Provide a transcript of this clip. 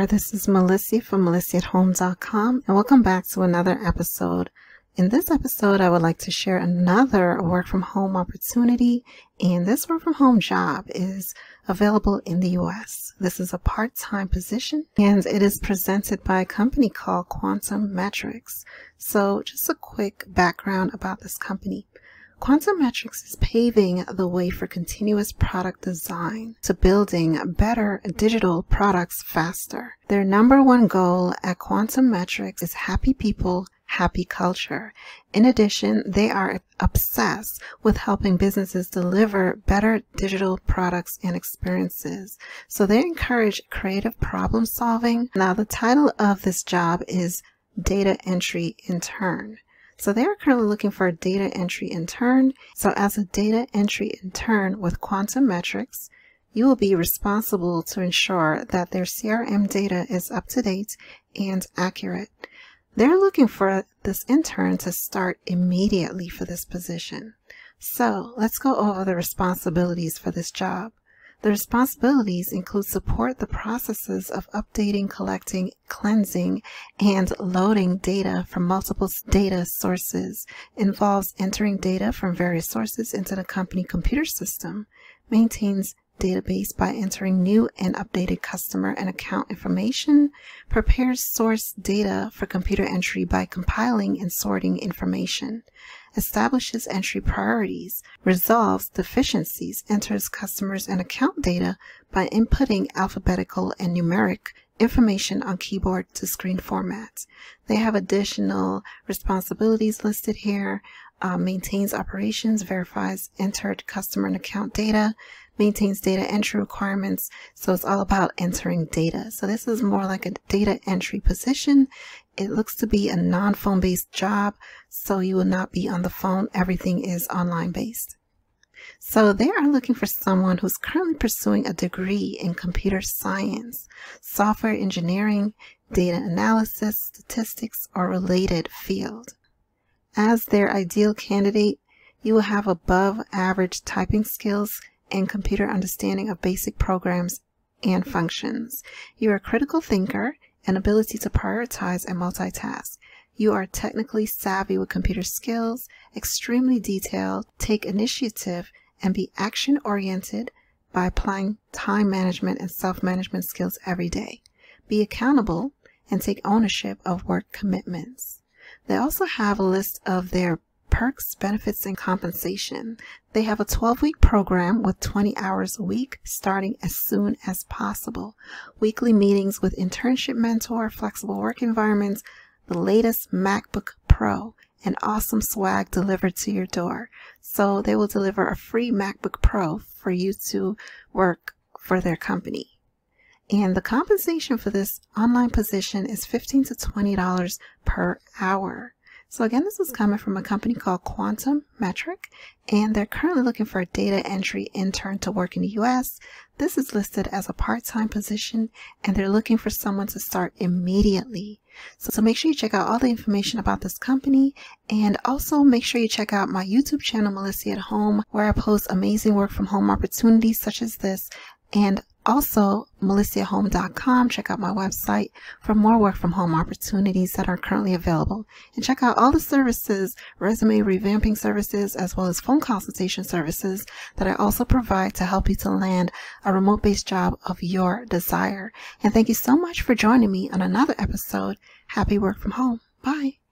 This is Melissa from MelissaAtHome.com and welcome back to another episode. In this episode, I would like to share another work from home opportunity and this work from home job is available in the US. This is a part-time position and it is presented by a company called Quantum Metrics. So just a quick background about this company. Quantum Metrics is paving the way for continuous product design to building better digital products faster. Their number one goal at Quantum Metrics is happy people, happy culture. In addition, they are obsessed with helping businesses deliver better digital products and experiences. So they encourage creative problem solving. Now, the title of this job is Data Entry Intern. So they are currently looking for a data entry intern. So as a data entry intern with Quantum Metrics, you will be responsible to ensure that their CRM data is up to date and accurate. They're looking for this intern to start immediately for this position. So let's go over the responsibilities for this job. The responsibilities include support the processes of updating, collecting, cleansing, and loading data from multiple data sources, involves entering data from various sources into the company computer system, maintains database by entering new and updated customer and account information, prepares source data for computer entry by compiling and sorting information, establishes entry priorities, resolves deficiencies, enters customers and account data by inputting alphabetical and numeric information on keyboard to screen formats. They have additional responsibilities listed here, uh, maintains operations, verifies entered customer and account data, maintains data entry requirements. So it's all about entering data. So this is more like a data entry position. It looks to be a non-phone based job. So you will not be on the phone. Everything is online based. So they are looking for someone who's currently pursuing a degree in computer science, software engineering, data analysis, statistics, or related field. As their ideal candidate, you will have above average typing skills and computer understanding of basic programs and functions. You're a critical thinker and ability to prioritize and multitask. You are technically savvy with computer skills, extremely detailed, take initiative, and be action oriented by applying time management and self management skills every day. Be accountable and take ownership of work commitments. They also have a list of their perks, benefits, and compensation. They have a 12 week program with 20 hours a week starting as soon as possible. Weekly meetings with internship mentor, flexible work environments, the latest MacBook Pro, and awesome swag delivered to your door. So they will deliver a free MacBook Pro for you to work for their company. And the compensation for this online position is 15 to $20 per hour. So again, this is coming from a company called Quantum Metric, and they're currently looking for a data entry intern to work in the US. This is listed as a part-time position, and they're looking for someone to start immediately. So, so make sure you check out all the information about this company, and also make sure you check out my YouTube channel, Melissa at Home, where I post amazing work from home opportunities such as this, and also, MelissaHome.com. Check out my website for more work from home opportunities that are currently available. And check out all the services, resume revamping services, as well as phone consultation services that I also provide to help you to land a remote based job of your desire. And thank you so much for joining me on another episode. Happy work from home. Bye.